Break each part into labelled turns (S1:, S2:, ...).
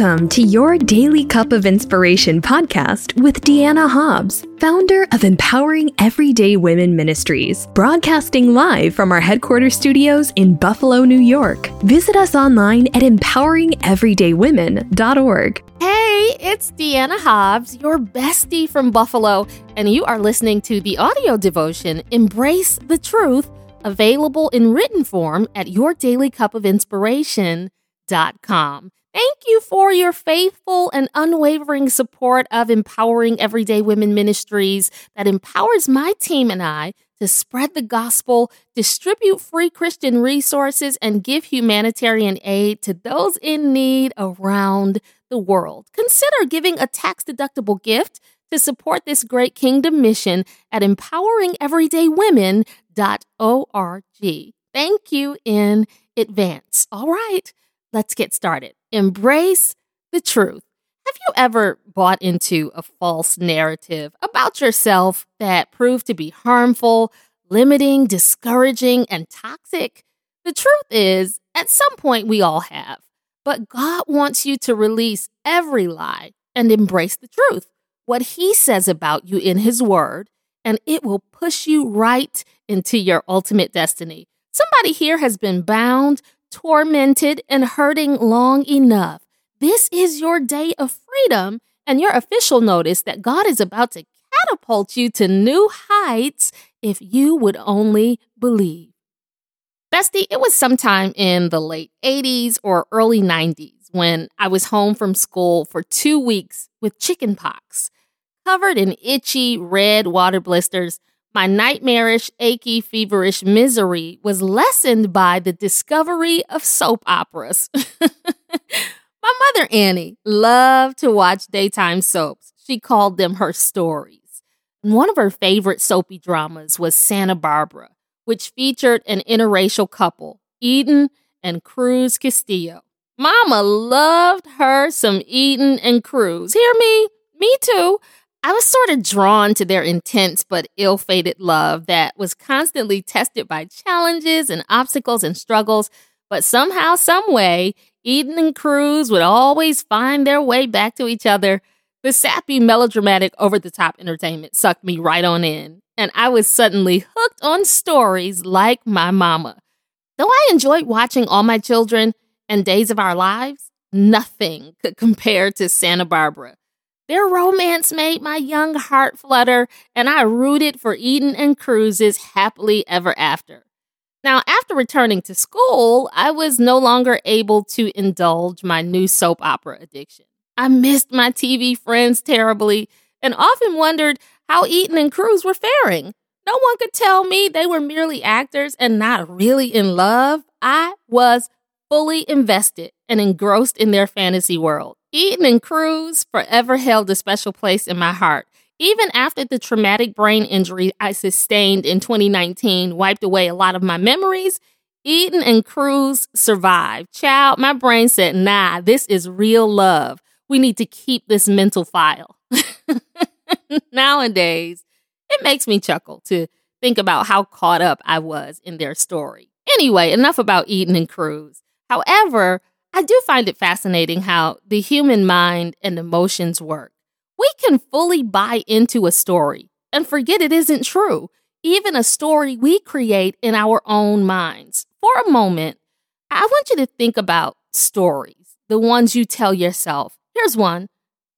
S1: Welcome to your Daily Cup of Inspiration podcast with Deanna Hobbs, founder of Empowering Everyday Women Ministries, broadcasting live from our headquarters studios in Buffalo, New York. Visit us online at empoweringeverydaywomen.org.
S2: Hey, it's Deanna Hobbs, your bestie from Buffalo, and you are listening to the audio devotion Embrace the Truth, available in written form at yourdailycupofinspiration.com. Thank you for your faithful and unwavering support of Empowering Everyday Women Ministries that empowers my team and I to spread the gospel, distribute free Christian resources, and give humanitarian aid to those in need around the world. Consider giving a tax deductible gift to support this great kingdom mission at empoweringeverydaywomen.org. Thank you in advance. All right, let's get started. Embrace the truth. Have you ever bought into a false narrative about yourself that proved to be harmful, limiting, discouraging, and toxic? The truth is, at some point, we all have. But God wants you to release every lie and embrace the truth, what He says about you in His Word, and it will push you right into your ultimate destiny. Somebody here has been bound tormented, and hurting long enough. This is your day of freedom and your official notice that God is about to catapult you to new heights if you would only believe. Bestie, it was sometime in the late 80s or early 90s when I was home from school for two weeks with chicken pox. Covered in itchy red water blisters, my nightmarish, achy, feverish misery was lessened by the discovery of soap operas. My mother, Annie, loved to watch daytime soaps. She called them her stories. One of her favorite soapy dramas was Santa Barbara, which featured an interracial couple, Eden and Cruz Castillo. Mama loved her some Eden and Cruz. Hear me? Me too. I was sort of drawn to their intense but ill fated love that was constantly tested by challenges and obstacles and struggles. But somehow, someway, Eden and Cruz would always find their way back to each other. The sappy, melodramatic, over the top entertainment sucked me right on in, and I was suddenly hooked on stories like my mama. Though I enjoyed watching All My Children and Days of Our Lives, nothing could compare to Santa Barbara. Their romance made my young heart flutter, and I rooted for Eden and Cruz's happily ever after. Now, after returning to school, I was no longer able to indulge my new soap opera addiction. I missed my TV friends terribly and often wondered how Eden and Cruz were faring. No one could tell me they were merely actors and not really in love. I was fully invested and engrossed in their fantasy world. Eden and Cruz forever held a special place in my heart. Even after the traumatic brain injury I sustained in 2019 wiped away a lot of my memories, Eden and Cruz survived. Child, my brain said, nah, this is real love. We need to keep this mental file. Nowadays, it makes me chuckle to think about how caught up I was in their story. Anyway, enough about Eden and Cruz. However, I do find it fascinating how the human mind and emotions work. We can fully buy into a story and forget it isn't true, even a story we create in our own minds. For a moment, I want you to think about stories, the ones you tell yourself. Here's one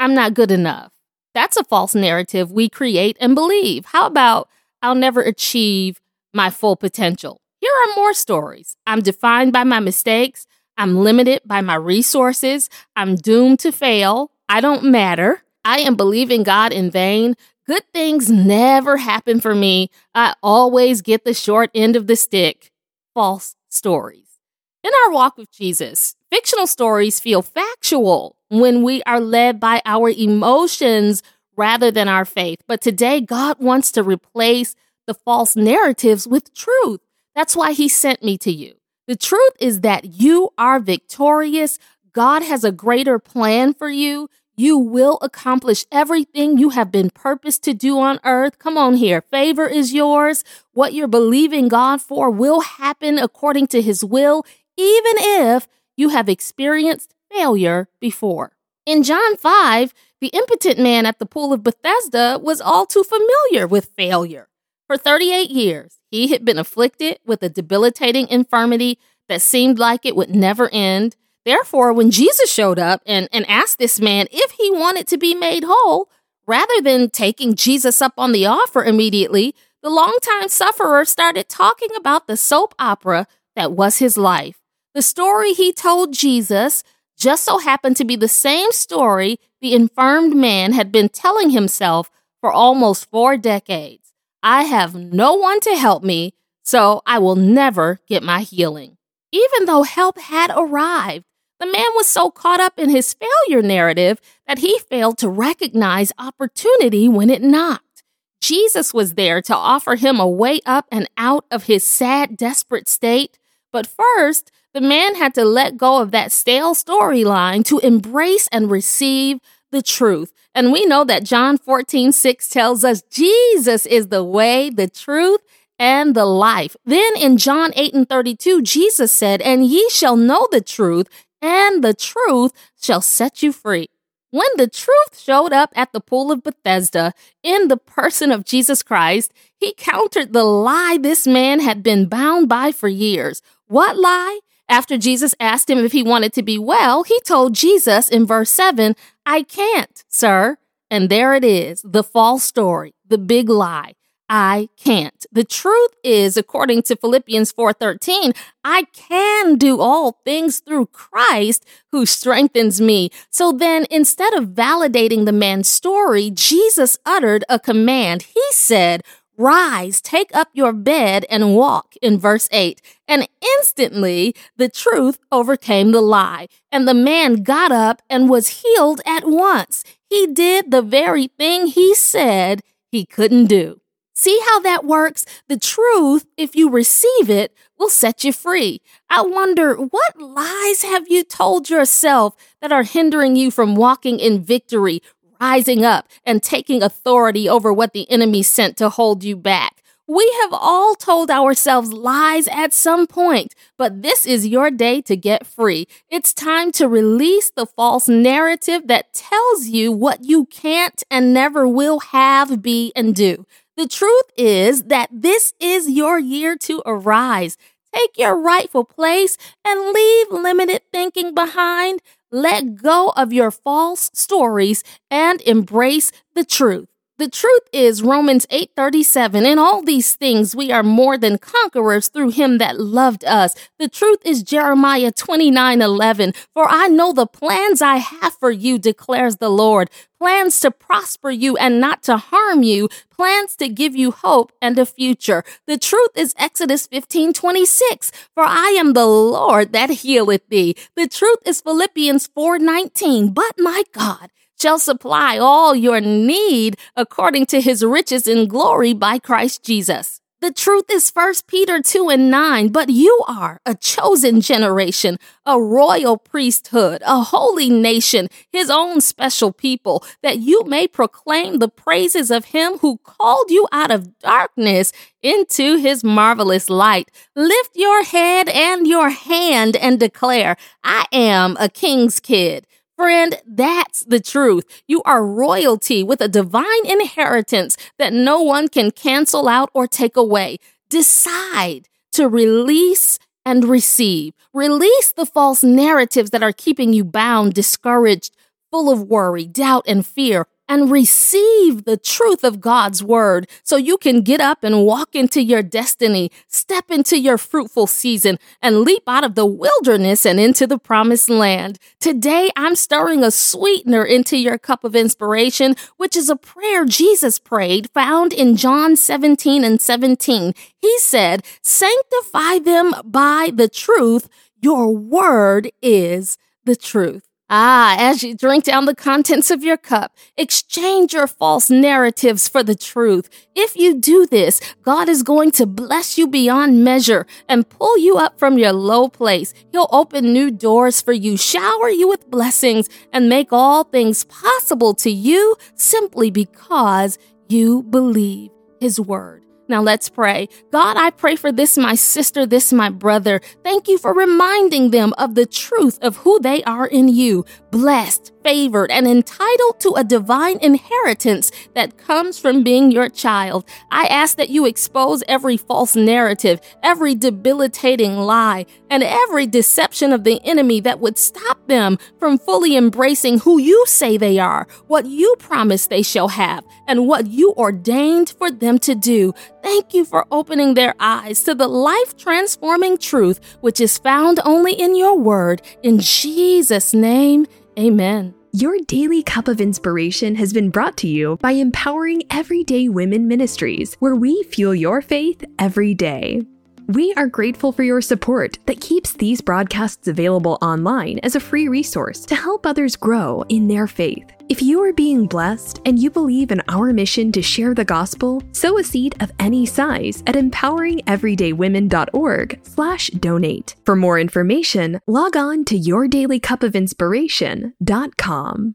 S2: I'm not good enough. That's a false narrative we create and believe. How about I'll never achieve my full potential? Here are more stories. I'm defined by my mistakes. I'm limited by my resources. I'm doomed to fail. I don't matter. I am believing God in vain. Good things never happen for me. I always get the short end of the stick. False stories. In our walk with Jesus, fictional stories feel factual when we are led by our emotions rather than our faith. But today, God wants to replace the false narratives with truth. That's why He sent me to you. The truth is that you are victorious. God has a greater plan for you. You will accomplish everything you have been purposed to do on earth. Come on here. Favor is yours. What you're believing God for will happen according to his will, even if you have experienced failure before. In John 5, the impotent man at the pool of Bethesda was all too familiar with failure. For 38 years, he had been afflicted with a debilitating infirmity that seemed like it would never end. Therefore, when Jesus showed up and, and asked this man if he wanted to be made whole, rather than taking Jesus up on the offer immediately, the longtime sufferer started talking about the soap opera that was his life. The story he told Jesus just so happened to be the same story the infirmed man had been telling himself for almost four decades. I have no one to help me, so I will never get my healing. Even though help had arrived, the man was so caught up in his failure narrative that he failed to recognize opportunity when it knocked. Jesus was there to offer him a way up and out of his sad, desperate state. But first, the man had to let go of that stale storyline to embrace and receive the truth. And we know that John 14, 6 tells us Jesus is the way, the truth, and the life. Then in John 8 and 32, Jesus said, And ye shall know the truth, and the truth shall set you free. When the truth showed up at the pool of Bethesda in the person of Jesus Christ, he countered the lie this man had been bound by for years. What lie? After Jesus asked him if he wanted to be well, he told Jesus in verse 7, I can't, sir. And there it is, the false story, the big lie. I can't. The truth is, according to Philippians 4:13, I can do all things through Christ who strengthens me. So then, instead of validating the man's story, Jesus uttered a command. He said, Rise, take up your bed and walk in verse 8. And instantly the truth overcame the lie. And the man got up and was healed at once. He did the very thing he said he couldn't do. See how that works? The truth, if you receive it, will set you free. I wonder what lies have you told yourself that are hindering you from walking in victory, rising up, and taking authority over what the enemy sent to hold you back? We have all told ourselves lies at some point, but this is your day to get free. It's time to release the false narrative that tells you what you can't and never will have, be, and do. The truth is that this is your year to arise. Take your rightful place and leave limited thinking behind. Let go of your false stories and embrace the truth. The truth is Romans 8:37 in all these things we are more than conquerors through him that loved us. The truth is Jeremiah 29:11 for I know the plans I have for you declares the Lord plans to prosper you and not to harm you, plans to give you hope and a future. The truth is Exodus 15 26. For I am the Lord that healeth thee. The truth is Philippians 4 19. But my God, shall supply all your need according to his riches in glory by Christ Jesus. The truth is 1 Peter 2 and 9, but you are a chosen generation, a royal priesthood, a holy nation, his own special people, that you may proclaim the praises of him who called you out of darkness into his marvelous light. Lift your head and your hand and declare, I am a king's kid. Friend, that's the truth. You are royalty with a divine inheritance that no one can cancel out or take away. Decide to release and receive. Release the false narratives that are keeping you bound, discouraged, full of worry, doubt, and fear and receive the truth of God's word so you can get up and walk into your destiny, step into your fruitful season, and leap out of the wilderness and into the promised land. Today, I'm stirring a sweetener into your cup of inspiration, which is a prayer Jesus prayed found in John 17 and 17. He said, Sanctify them by the truth. Your word is the truth. Ah, as you drink down the contents of your cup, exchange your false narratives for the truth. If you do this, God is going to bless you beyond measure and pull you up from your low place. He'll open new doors for you, shower you with blessings, and make all things possible to you simply because you believe His word. Now let's pray. God, I pray for this, my sister, this, my brother. Thank you for reminding them of the truth of who they are in you, blessed, favored, and entitled to a divine inheritance that comes from being your child. I ask that you expose every false narrative, every debilitating lie, and every deception of the enemy that would stop them from fully embracing who you say they are, what you promise they shall have, and what you ordained for them to do. Thank you for opening their eyes to the life transforming truth which is found only in your word. In Jesus' name, amen.
S1: Your daily cup of inspiration has been brought to you by Empowering Everyday Women Ministries, where we fuel your faith every day. We are grateful for your support that keeps these broadcasts available online as a free resource to help others grow in their faith. If you are being blessed and you believe in our mission to share the gospel, sow a seed of any size at empoweringeverydaywomen.org/donate. For more information, log on to yourdailycupofinspiration.com.